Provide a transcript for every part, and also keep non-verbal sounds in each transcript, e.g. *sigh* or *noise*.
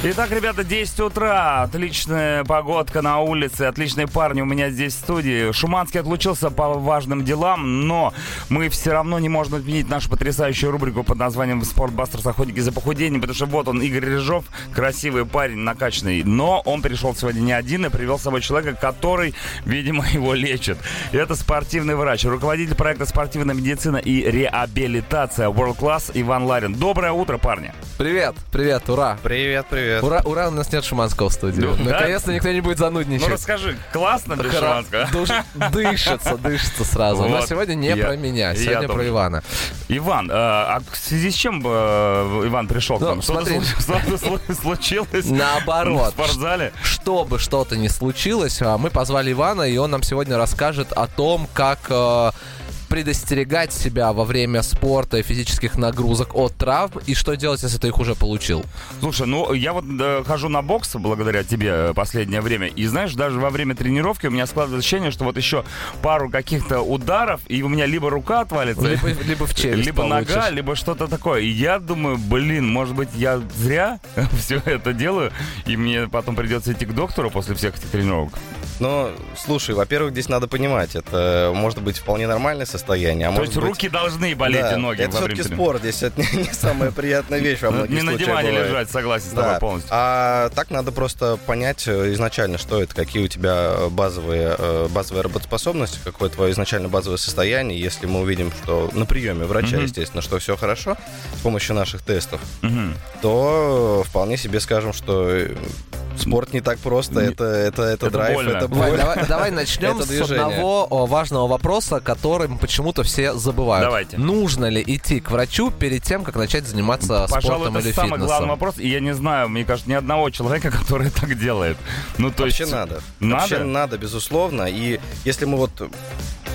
Итак, ребята, 10 утра, отличная погодка на улице, отличные парни у меня здесь в студии. Шуманский отлучился по важным делам, но мы все равно не можем отменить нашу потрясающую рубрику под названием «Спортбастер. Охотники за похудением», потому что вот он, Игорь Режов, красивый парень, накачанный, но он пришел сегодня не один и привел с собой человека, который, видимо, *laughs* его лечит. Это спортивный врач, руководитель проекта «Спортивная медицина и реабилитация World Class» Иван Ларин. Доброе утро, парни! Привет, привет, ура! Привет, привет. Ура, ура, у нас нет Шуманского в студии. Ну, да? Наконец-то никто не будет занудничать. Ну расскажи, классно без Хоро- Шуманского? душ- Дышится, дышится сразу. Но Вот. сегодня не Я- про меня, сегодня про тоже. Ивана. Иван, э, а в связи с чем э, Иван пришел к Ну, нам? Что-то смотри. что-то слу- *laughs* случилось Наоборот. в спортзале? Чтобы что-то не случилось, а, мы позвали Ивана, и он нам сегодня расскажет о том, как э, предостерегать себя во время спорта и физических нагрузок от травм, и что делать, если ты их уже получил. Слушай, ну я вот э, хожу на бокс благодаря тебе э, последнее время, и знаешь, даже во время тренировки у меня складывается ощущение, что вот еще пару каких-то ударов, и у меня либо рука отвалится, Либо, либо в челюсть либо получишь. нога, либо что-то такое. И я думаю, блин, может быть, я зря *laughs* все это делаю, и мне потом придется идти к доктору после всех этих тренировок. Ну, слушай, во-первых, здесь надо понимать, это может быть вполне нормальное состояние, а То есть быть... руки должны болеть Да, и ноги это во время все-таки спор, здесь это не, не самая приятная вещь во многих Не на диване бывает. лежать, согласен с тобой Да. полностью. А так надо просто понять э, изначально, что это, какие у тебя базовые, э, базовые работоспособности, какое твое изначально базовое состояние. Если мы увидим, что на приеме врача, Мгм. естественно, что все хорошо, с помощью наших тестов, Мгм. то э, вполне себе скажем, что э, спорт не так просто, это, это, это, это драйв, больно. это боль. давай, давай *laughs* начнем Это с движение. одного важного вопроса, которым почему-то все забывают. Давайте. Нужно ли идти к врачу перед тем, как начать заниматься Пожалуй, спортом это или самый фитнесом? главный вопрос, и я не знаю, мне кажется, ни одного человека, *laughs* который так делает. Ну, то Вообще есть... надо. Надо? Вообще надо, безусловно. И если мы вот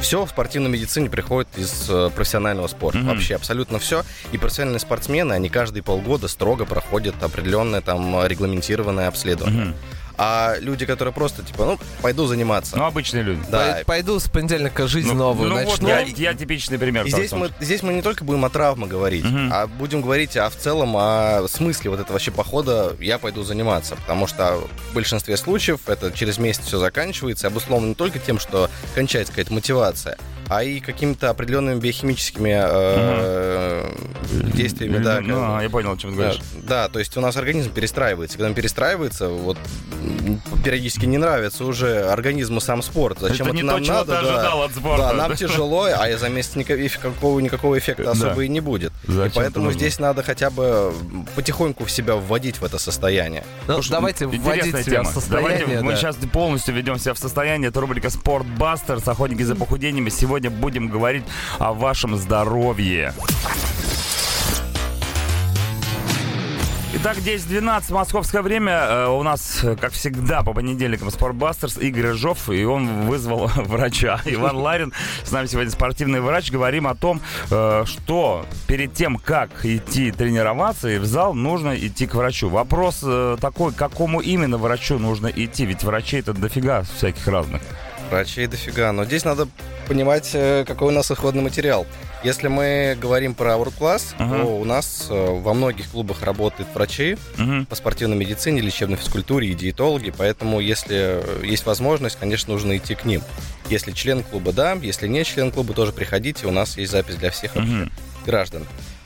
все в спортивной медицине приходит из э, профессионального спорта. Мгм. Вообще абсолютно все. И профессиональные спортсмены, они каждые полгода строго проходят определенное там регламентированное обследование. Мгм. А люди, которые просто типа, ну, пойду заниматься. Ну, обычные люди. да. Пой- Пойду с понедельника жизнь Ну, новую ну вот начну. я, я типичный пример. И здесь мы, здесь мы не только будем о травме говорить, Мгм. а будем говорить о, в целом о смысле вот этого вообще похода «я пойду заниматься». Потому что в большинстве случаев это через месяц все заканчивается, и обусловлено не только тем, что кончается какая-то мотивация, а и какими-то определенными биохимическими э, действиями. Да, Ну, как- а, я понял, о чем ты да, говоришь. да, то есть у нас организм перестраивается. Когда он перестраивается, вот периодически не нравится уже организму сам спорт. Зачем Это это, не нам то, чего надо? ты да. ожидал от спорта. Да, нам тяжело, а за месяц никакого, никакого эффекта Да. особо и не будет. Зачем и поэтому здесь надо хотя бы потихоньку в себя вводить в это состояние. Ну, Слушай, давайте вводить себя тема. в состояние. Давайте мы да. сейчас полностью ведем себя в состояние. Это рубрика «Спортбастер» с охотники за похудениями. Сегодня будем говорить о вашем здоровье. Итак, 10.12 московское время. Э, У нас, э, как всегда, по понедельникам Спортбастерс Игорь Рыжов, и он вызвал *laughs* врача. Иван Ларин. С нами сегодня спортивный врач. Говорим о том, э, что перед тем, как идти тренироваться и в зал, нужно идти к врачу. Вопрос такой, к какому именно врачу нужно идти? Ведь врачей-то дофига всяких разных. Врачей дофига. Но здесь надо понимать, э, какой у нас исходный материал. Если мы говорим про World Class, Ага. то у нас э, во многих клубах работают врачи Мгм. по спортивной медицине, лечебной физкультуре и диетологи, поэтому если э, есть возможность, конечно, нужно идти к ним. Если член клуба, да, если не член клуба, тоже приходите, у нас есть запись для всех Мгм. граждан.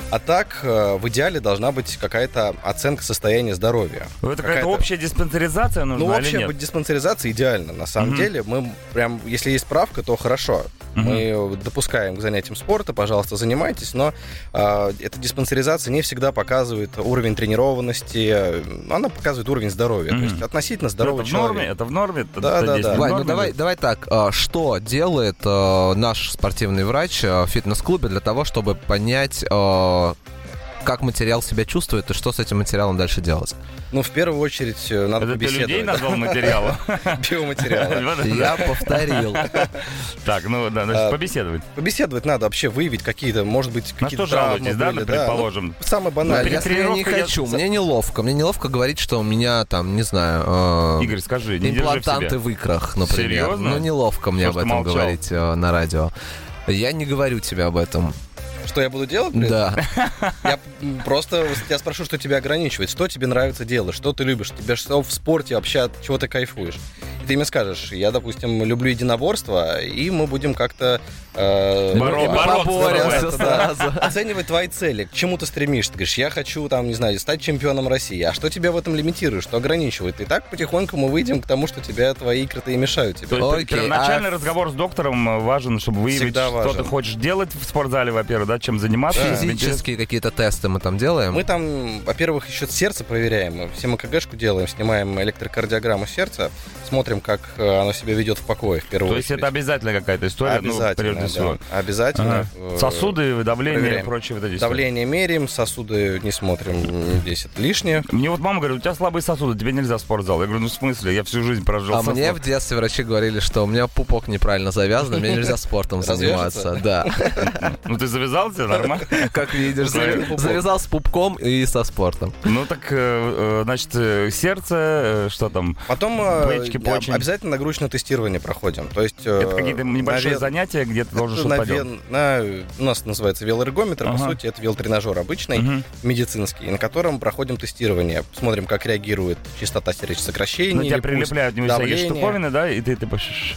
А так, э, в идеале должна быть какая-то оценка состояния здоровья. Это какая-то Какая-то- общая диспансеризация нужна Ну, быть диспансеризацией идеально. На самом Мгм. деле, мы прям, если есть справка, то хорошо. Мгм. Мы допускаем к занятиям спорта, пожалуйста, занимайтесь, но э, эта диспансеризация не всегда показывает уровень тренированности, э, она показывает уровень здоровья. Мгм. То есть относительно это здоровый в норме? человек. Это в норме? Это- Да, это да, да. в Вань, ну норме? давай, давай так, а, что делает э, наш спортивный врач э, в фитнес-клубе для того, чтобы понять, э, как материал себя чувствует и что с этим материалом дальше делать? Ну, в первую очередь, э, надо Это ты людей назвал материалом? *laughs* Биоматериалы. *laughs* Я повторил. *laughs* Так, ну да, значит, А, побеседовать. Побеседовать надо, вообще выявить какие-то, может быть, На какие-то что жалуетесь, да, предположим? Ну, самое банальное. я не хочу, мне неловко. Мне неловко говорить, что у меня там, не знаю, э, Игорь, скажи, не имплантанты в икрах, например. Серьезно? Ну, неловко мне об этом говорить э, на радио. Я не говорю тебе об этом. Что я буду делать? блин? Да. Я просто тебя спрошу, что тебя ограничивает, что тебе нравится делать, что ты любишь, тебе что в спорте вообще от чего ты кайфуешь. И ты мне скажешь, я, допустим, люблю единоборство, и мы будем как-то э, Боро- ну, бороться, бороться, да. сразу. оценивать твои цели, к чему ты стремишься. Ты говоришь, я хочу, там, не знаю, стать чемпионом России. А что тебя в этом лимитирует, что ограничивает? И так потихоньку мы выйдем к тому, что тебя твои игры-то и мешают тебе. То есть Окей, первоначальный а- разговор с доктором важен, чтобы выявить, Всегда что важен. ты хочешь делать в спортзале, во-первых, да, чем заниматься. Да. Физические какие-то тесты мы там делаем. Мы там, во-первых, еще сердце проверяем. Мы Всем ЭКГшку делаем, снимаем электрокардиограмму сердца, смотрим, как э, оно себя ведет в покое в первую То есть очередь. это обязательно какая-то история, ну, Обязательно, прежде да. всего. Обязательно. Ага. Э, Сосуды, давление и проверяем. прочее вот эти истории. Давление меряем, сосуды не смотрим, здесь это лишнее. Мне вот мама говорит, у тебя слабые сосуды, тебе нельзя в спортзал. Я говорю, ну в смысле, я всю жизнь прожил А мне в спортом». детстве врачи говорили, что у меня пупок неправильно завязан, мне нельзя спортом заниматься. *laughs* Да. Ну ты завязался, нормально? *laughs* Как видишь, завязал с пупком и со спортом. Ну так, э, значит, сердце, что там? Потом да, почень. обязательно нагрузочное тестирование проходим. То есть, э, Это какие-то небольшие наве- занятия, где ты должен что-то вен- на- у нас называется велоэргометр, по Ага. сути, это велотренажер обычный, Мгм. медицинский, на котором проходим тестирование. Смотрим, как реагирует частота сердцекрощения. Ну, тебя или пульс, прилепляют не всякие штуковины, да, и ты, ты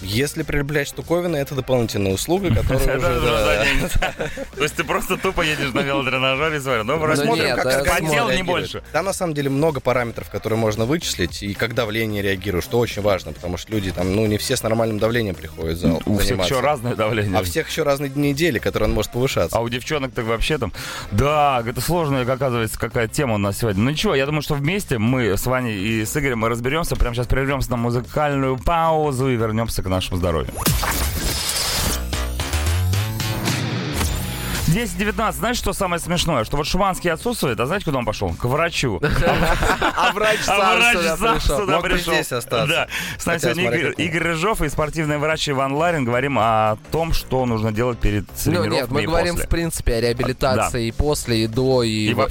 Если прилеплять штуковины, это дополнительная услуга, *laughs* которая уже... да. *laughs* То есть ты просто тупо едешь на велотренажере и смотришь. Ну, Ну, посмотрим, как да, смотрим. не больше. Там на самом деле много параметров, которые можно вычислить, и как давление реагирует, что очень важно, потому что люди там, ну, не все с нормальным давлением приходят в зал У всех заниматься. еще разное давление. А всех еще разные дни недели, которые он может повышаться. А у девчонок так вообще там... Да, это сложная, оказывается, какая тема у нас сегодня. Ну ничего, я думаю, что вместе мы с Ваней и с Игорем мы разберемся. Прямо сейчас прервемся на музыкальную паузу и вернемся к нашему здоровью. 10-19, знаешь, что самое смешное? Что вот Шуманский отсутствует, а знаете, куда он пошел? К врачу. *laughs* А врач А сам пришел. сюда пришел. здесь остаться. Да. С нами сегодня Игорь, Рыжов и спортивный врач Иван Ларин. Говорим о том, что нужно делать перед Ну тренировками нет, мы говорим в принципе о реабилитации и после, и до, и, во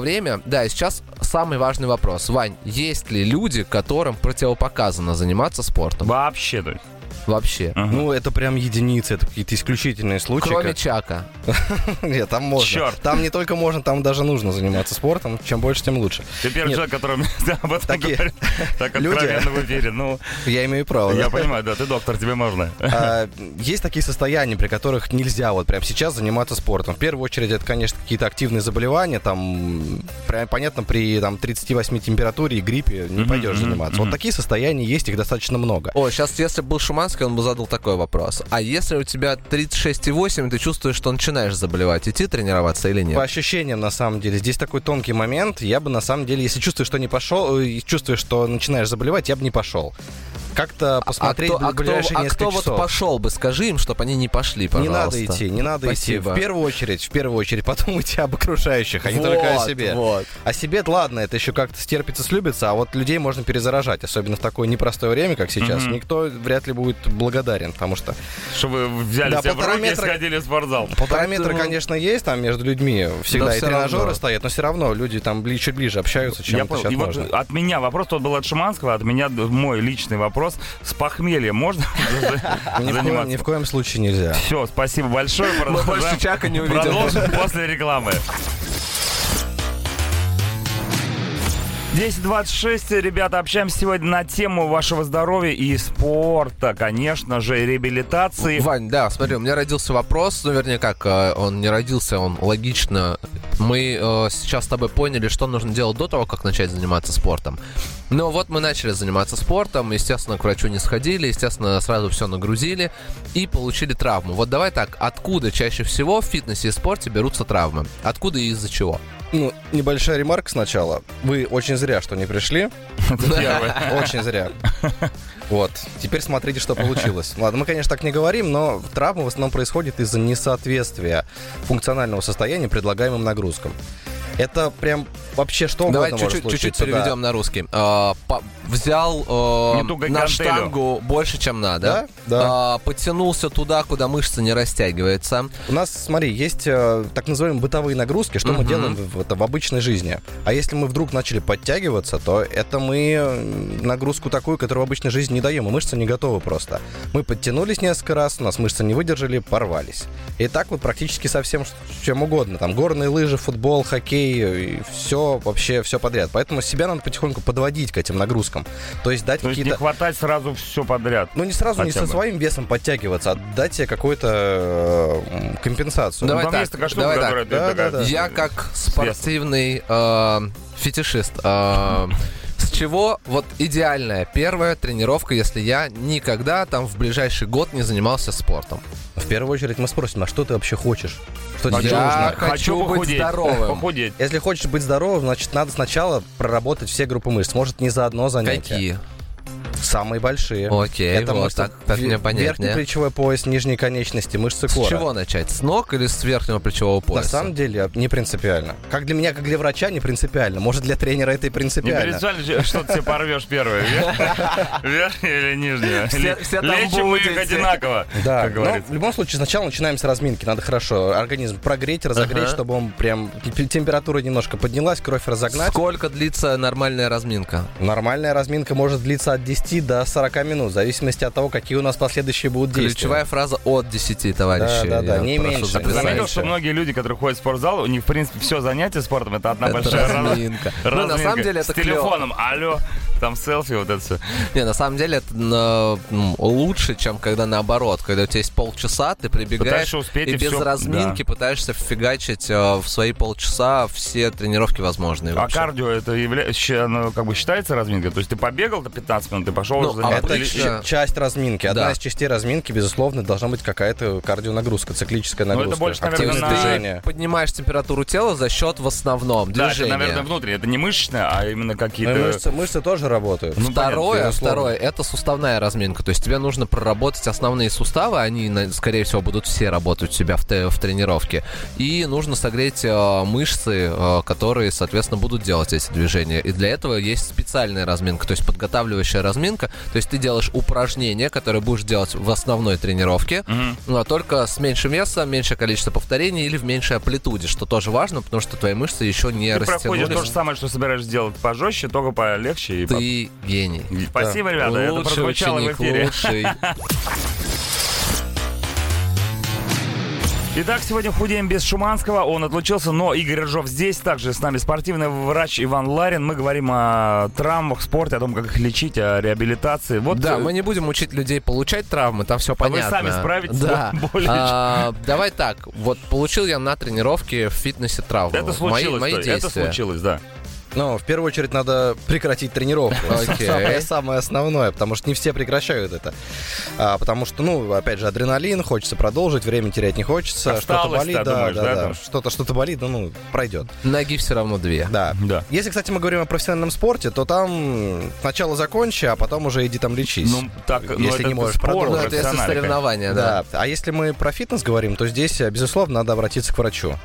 время. Да, и сейчас самый важный вопрос. Вань, есть ли люди, которым противопоказано заниматься спортом? Вообще, то есть. Вообще. Ага. Ну, это прям единицы, это какие-то исключительные случаи. Кроме как- Чака. *laughs* Нет, там можно. Чёрт. Там не только можно, там даже нужно заниматься спортом. Чем больше, тем лучше. Ты первый человек, который *laughs* об этом Такие говорит. *laughs* Так люди. откровенно в эфире. Ну, Я имею право. я понимаю, да, ты доктор, тебе можно. А, Есть такие состояния, при которых нельзя вот прямо сейчас заниматься спортом. В первую очередь, это, конечно, какие-то активные заболевания. Там, прям понятно, при там, 38 температуре и гриппе не пойдешь заниматься. Вот такие состояния есть, их достаточно много. О, сейчас, если бы был Шуманский, он бы задал такой вопрос. А если у тебя 36,8, и ты чувствуешь, что начинаешь заболевать, идти тренироваться или По нет? ощущениям, на самом деле, здесь такой тонкий момент. Я бы, на самом деле, если чувствуешь, что не пошел, э, чувствуешь, что начинаешь заболевать, я бы не пошел. Как-то А посмотреть кто, а ближайшие кто, а кто вот часов. пошел бы, скажи им, чтобы они не пошли, Не пожалуйста. надо идти, не надо Спасибо. идти. В первую очередь, в первую очередь, *laughs* потом идти об окружающих, а не Вот, только о себе. вот. О себе ладно, это еще как-то стерпится, слюбится, а вот людей можно перезаражать, особенно в такое непростое время, как сейчас. Мгм. Никто вряд ли будет благодарен, потому что Что вы взяли Да, себя в полтора руки и метра- сходили в спортзал. полтора Поэтому- метра, конечно, есть там между людьми, всегда Но и тренажеры равно. стоят, но все равно люди там чуть ближе общаются, чем Я это понял. сейчас И вот можно. от меня вопрос, тот был от Шиманского, от меня мой личный вопрос. С похмелья можно *laughs* Ни в, коем, заниматься? ни в коем случае нельзя. Все, спасибо большое. Мы больше Чака не увидим. Продолжим после рекламы. 10.26, ребята, общаемся сегодня на тему вашего здоровья и спорта, конечно же, реабилитации. Вань, да, смотри, у меня родился вопрос, ну, вернее, как, э, он не родился, он логично. Мы э, сейчас с тобой поняли, что нужно делать до того, как начать заниматься спортом. Но вот мы начали заниматься спортом, естественно, к врачу не сходили, естественно, сразу все нагрузили и получили травму. Вот давай так, откуда чаще всего в фитнесе и спорте берутся травмы? Откуда и из-за чего? Ну, небольшая ремарка сначала. Вы очень зря, что не пришли. Очень зря. Вот. Теперь смотрите, что получилось. Ладно, мы, конечно, так не говорим, но травма в основном происходит из-за несоответствия функционального состояния предлагаемым нагрузкам. Это прям вообще что угодно Давай чуть-чуть, чуть-чуть случиться, да. переведем на русский. А, по- взял э, туго на гантелю. штангу больше, чем надо. Да, да. А, подтянулся туда, куда мышца не растягивается. У нас, смотри, есть э, так называемые бытовые нагрузки, что мы Мгм. делаем в, это в обычной жизни. А если мы вдруг начали подтягиваться, то это мы э, нагрузку такую, которую в обычной жизни не даем, и мышцы не готовы просто. Мы подтянулись несколько раз, у нас мышцы не выдержали, порвались. И так вот практически со всем, ш- чем угодно. Там горные лыжи, футбол, хоккей, все, вообще все подряд. Поэтому себя надо потихоньку подводить к этим нагрузкам. То есть дать То есть не какие-то... хватать сразу все подряд. Ну, не сразу, не со бы. своим весом подтягиваться, а дать себе какую-то э, компенсацию. Давай Там так, есть такая штука, давай так. которая ты Да, такая- да, да. Я как спортивный э, фетишист. э, с чего вот идеальная первая тренировка, если я никогда там в ближайший год не занимался спортом? В первую очередь мы спросим, а что ты вообще хочешь? Что тебе Я нужно? хочу быть похудеть. здоровым. Похудеть. Если хочешь быть здоровым, значит, надо сначала проработать все группы мышц. Может, не за одно занятие. Какие? Самые большие. Окей, вот мышцы так, так мне Верхний понятнее. плечевой пояс, нижние конечности, мышцы С кора. чего начать? С ног или с верхнего плечевого На пояса? самом деле, не принципиально. Как для меня, как для врача, не принципиально. Может, для тренера это и Не принципиально. принципиально, что ты себе порвешь первое. вер- *laughs* Верхнее или нижнее? Лечим мы их одинаково, Да, в любом случае сначала начинаем с разминки. Надо хорошо организм прогреть, разогреть, чтобы он прям тем- температура немножко поднялась, кровь разогнать. Сколько длится нормальная разминка? Нормальная разминка может длиться от 10 до 40 минут, в зависимости от того, какие у нас последующие будут действия. Ключевая фраза от 10, товарищи. Да, да, да, Я не меньше. записать. Заметил, Раньше. что многие люди, которые ходят в спортзал, у них, в принципе, все занятие спортом, это одна Это большая раз- разминка. Ну, на разминка. самом деле это С телефоном, алло, там селфи, вот это все. Не, на самом деле это м, лучше, чем когда наоборот. Когда у тебя есть полчаса, ты прибегаешь успеть и и без разминки пытаешься фигачить э, в свои полчаса все тренировки возможные. А вообще. кардио это явля... оно как бы считается разминкой? То есть ты побегал до 15 минут, ты пошел Ну, уже а? Это ч- часть разминки. Одна Да. из частей разминки, безусловно, должна быть какая-то кардионагрузка, циклическая Ну, это нагрузка. больше, наверное, активное на- движение. Поднимаешь температуру тела за счет в основном Да, это, движения. наверное, внутреннее. Это не мышечное, а именно Ну, какие-то... мышцы, мышцы тоже работают. Ну, Второе, понятно, второе, это суставная разминка. То есть тебе нужно проработать основные суставы, они, скорее всего, будут все работать у тебя в, в тренировке. И нужно согреть э, мышцы, э, которые, соответственно, будут делать эти движения. И для этого есть специальная разминка, то есть подготавливающая разминка. То есть ты делаешь упражнения, которые будешь делать в основной тренировке, Мгм. но только с меньшим весом, меньшее количество повторений или в меньшей амплитуде, что тоже важно, потому что твои мышцы еще не Ты проходишь то же растянулись. самое, что собираешься сделать пожестче, только полегче. И по- Ты гений. Спасибо, ребята, это Лучший прозвучало в ученик, эфире. лучший. Итак, сегодня худеем без Шуманского. Он отлучился, но Игорь Рыжов здесь. Также с нами спортивный врач Иван Ларин. Мы говорим о травмах, спорте, о том, как их лечить, о реабилитации. Вот Да, э, мы не будем учить людей получать травмы, там все А вы понятно. сами справитесь, Да. да, *laughs* более А, давай так, вот получил я на тренировке в фитнесе травму. это Мои, случилось. мои то есть, действия. это случилось, да. Ну, в первую очередь надо прекратить тренировку. *laughs* Самое, самое основное, потому что не все прекращают это. А, потому что, ну, опять же, адреналин, хочется продолжить, время терять не хочется, что-то болит, да, да, думаешь, да, да, да. Что-то, что-то болит, ну, ну, пройдет. Ноги все равно две. Да. Да. Если, кстати, мы говорим о профессиональном спорте, то там сначала закончи, а потом уже иди там лечись. Ну, так, ну, Если это не можешь спорт, продолжить. Ну, это если соревнования, да. Да. А если мы про фитнес говорим, то здесь, безусловно, надо обратиться к врачу.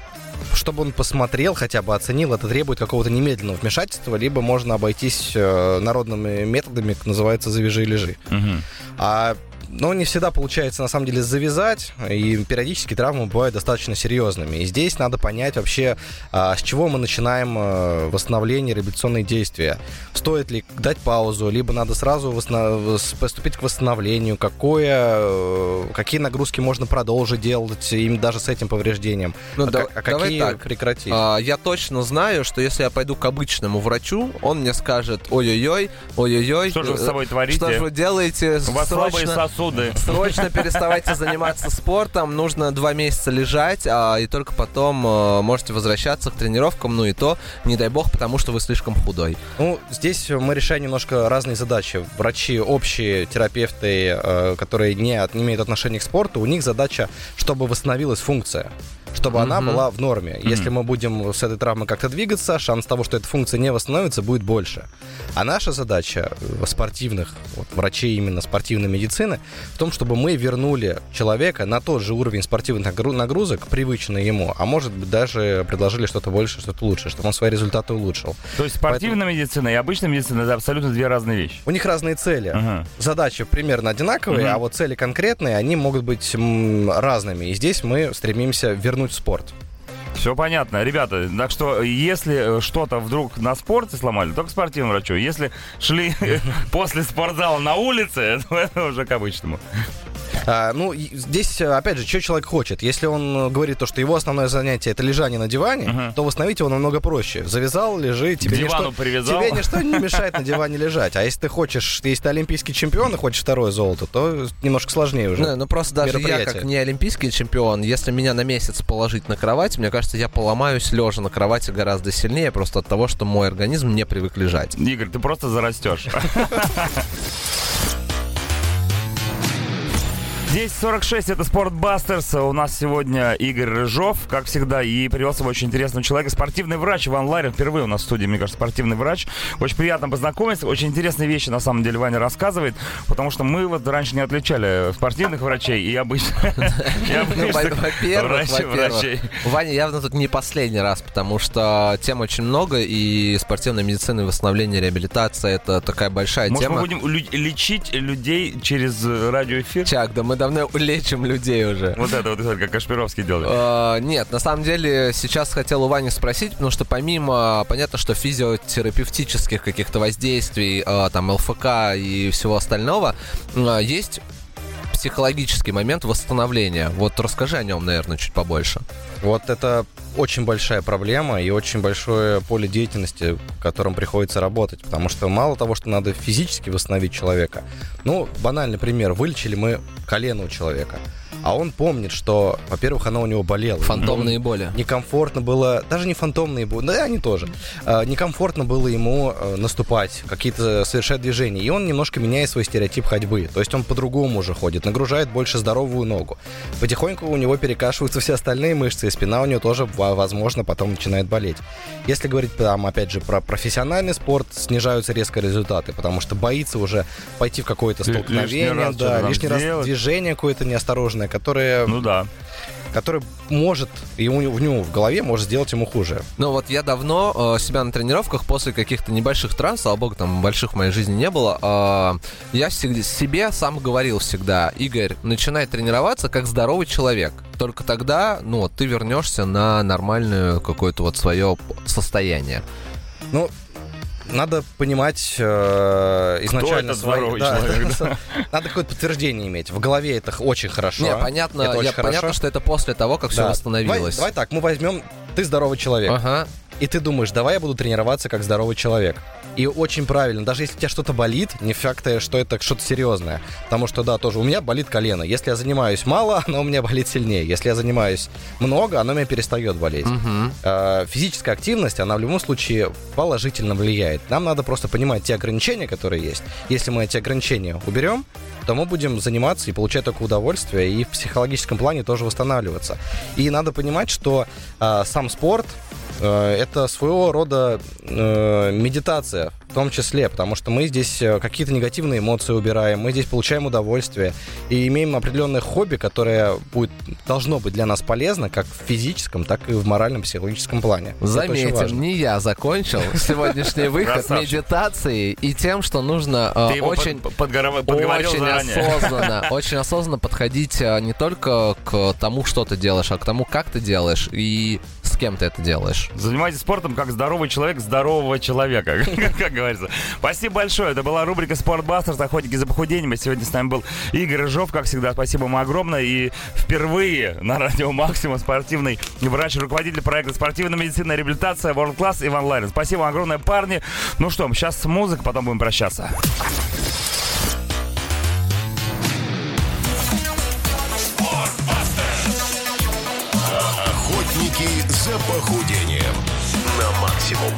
Чтобы он посмотрел, хотя бы оценил, это требует какого-то немедленного вмешательства, либо можно обойтись э, народными методами, как называется «завяжи и лежи». Мгм. А но не всегда получается на самом деле завязать, и периодически травмы бывают достаточно серьезными. И здесь надо понять вообще, а, с чего мы начинаем э, восстановление, реабилитационные действия. Стоит ли дать паузу, либо надо сразу с- приступить к восстановлению, какое, э, какие нагрузки можно продолжить делать им даже с этим повреждением, Ну, а, да- а давай какие так. прекратить. А, я точно знаю, что если я пойду к обычному врачу, он мне скажет, ой-ой-ой, ой-ой-ой. Что же вы с э, собой творите? Что же вы делаете? У вас слабые Срочно- сосуды. Срочно переставайте заниматься спортом, нужно два месяца лежать, а, и только потом э, можете возвращаться к тренировкам, ну и то, не дай бог, потому что вы слишком худой. Ну, здесь мы решаем немножко разные задачи. Врачи общие, терапевты, э, которые не, не имеют отношения к спорту, у них задача, чтобы восстановилась функция. Чтобы она Мгм. была в норме. Если мы будем с этой травмой как-то двигаться, шанс того, что эта функция не восстановится, будет больше. А наша задача э, спортивных, вот, врачей именно спортивной медицины, в том, чтобы мы вернули человека на тот же уровень спортивных нагру- нагрузок, привычный ему, а может быть даже предложили что-то больше, что-то лучше, чтобы он свои результаты улучшил. То есть спортивная медицина и обычная медицина это абсолютно две разные вещи. У них разные цели. Ага. Задачи примерно одинаковые, Мгм. а вот цели конкретные, они могут быть разными. И здесь мы стремимся вернуть в спорт. Все понятно. Ребята, так что если э, что-то вдруг на спорте сломали, только к спортивному врачу. Если шли *laughs* после спортзала на улице, то *laughs* это уже к обычному. А, ну, здесь, э, опять же, что человек хочет. Если он э, говорит то, что его основное занятие это лежание на диване, Мгм. то восстановить его намного проще. Завязал, лежи, тебе дивану ничто, привязал. тебе ничто не *laughs* мешает на диване лежать. А если ты хочешь, если ты олимпийский чемпион и хочешь второе золото, то немножко сложнее уже. Ну, ну, просто даже я, как не олимпийский чемпион, если меня на месяц положить на кровать, мне кажется, я поломаюсь лежа на кровати гораздо сильнее, просто от того, что мой организм не привык лежать. Игорь, ты просто зарастешь. *laughs* 10.46, это Спортбастерс. У нас сегодня Игорь Рыжов, как всегда, и привез его очень интересного человека. Спортивный врач Иван Ларин. Впервые у нас в студии, мне кажется, спортивный врач. Очень приятно познакомиться. Очень интересные вещи, на самом деле, Ваня рассказывает. Потому что мы вот раньше не отличали спортивных врачей и обычных *laughs* Ну, врачей-. Ваня явно тут не последний раз, потому что тем очень много, и спортивная медицина, и восстановление, реабилитация — это такая большая Может, мы тема. будем лечить людей через радиоэфир? Чак, да мы давно лечим людей уже. Вот это вот, как Кашпировский делает. Э, Нет, на самом деле сейчас хотел у Вани спросить, потому что помимо, понятно, что физиотерапевтических каких-то воздействий, э, там, ЛФК и всего остального, э, есть психологический момент восстановления. Вот расскажи о нем, наверное, чуть побольше. Вот это очень большая проблема и очень большое поле деятельности, в котором приходится работать. Потому что мало того, что надо физически восстановить человека. Ну, банальный пример. Вылечили мы колено у человека. А он помнит, что, во-первых, оно у него болело. Фантомные боли. Некомфортно было, даже не фантомные боли, да, они тоже. А, некомфортно было ему э, наступать, какие-то совершать движения. И он немножко меняет свой стереотип ходьбы. То есть он по-другому уже ходит, нагружает больше здоровую ногу. Потихоньку у него перекашиваются все остальные мышцы, и спина у него тоже, во- возможно, потом начинает болеть. Если говорить там, опять же, про профессиональный спорт, снижаются резко результаты, потому что боится уже пойти в какое-то Лишний столкновение, раз что-то да, лишний раз движение какое-то неосторожное, которое Ну да. Который может, и у него, в голове может сделать ему хуже. Ну вот я давно э, себя на тренировках после каких-то небольших травм, слава богу, там больших в моей жизни не было, э, я всегда, себе сам говорил всегда, Игорь, начинай тренироваться как здоровый человек. Только тогда, ну, вот ты вернешься на нормальное какое-то вот свое состояние. Ну, надо понимать э, изначально этот свои- здоровый да, человек, *laughs* Надо какое-то подтверждение иметь. В голове это очень хорошо. Не, понятно, Это очень я, понятно, хорошо. что это после того, как все Да. восстановилось. Давай, давай так, мы возьмем, ты здоровый человек, Ага. и ты думаешь, давай я буду тренироваться как здоровый человек. И очень правильно, даже если у тебя что-то болит, не факт, э, что это что-то серьезное. Потому что, да, тоже у меня болит колено. Если я занимаюсь мало, *laughs* оно у меня болит сильнее. Если я занимаюсь много, оно у меня перестает болеть. Э, физическая активность, она в любом случае положительно влияет. Нам надо просто понимать те ограничения, которые есть. Если мы эти ограничения уберем, то мы будем заниматься и получать только удовольствие, и в психологическом плане тоже восстанавливаться. И надо понимать, что э, сам спорт это своего рода э, медитация в том числе, потому что мы здесь э, какие-то негативные эмоции убираем, мы здесь получаем удовольствие и имеем определенное хобби, которое будет, должно быть для нас полезно как в физическом, так и в моральном, психологическом плане. Заметим, не я закончил сегодняшний выход медитацией и тем, что нужно э, очень... осознанно, *laughs* очень осознанно подходить не только к тому, что ты делаешь, а к тому, как ты делаешь. И с кем ты это делаешь. Занимайтесь спортом как здоровый человек здорового человека, *laughs* как говорится. Спасибо большое. Это была рубрика «Спортбастерс. Охотники за похудением». Сегодня с нами был Игорь Рыжов. Как всегда, спасибо ему огромное. И впервые на радио «Максимум» спортивный врач, руководитель проекта «Спортивная медицина и реабилитация World Class» Иван Ларин. Спасибо огромное, парни. Ну что, сейчас музыка, потом будем прощаться. За похудением на максимум.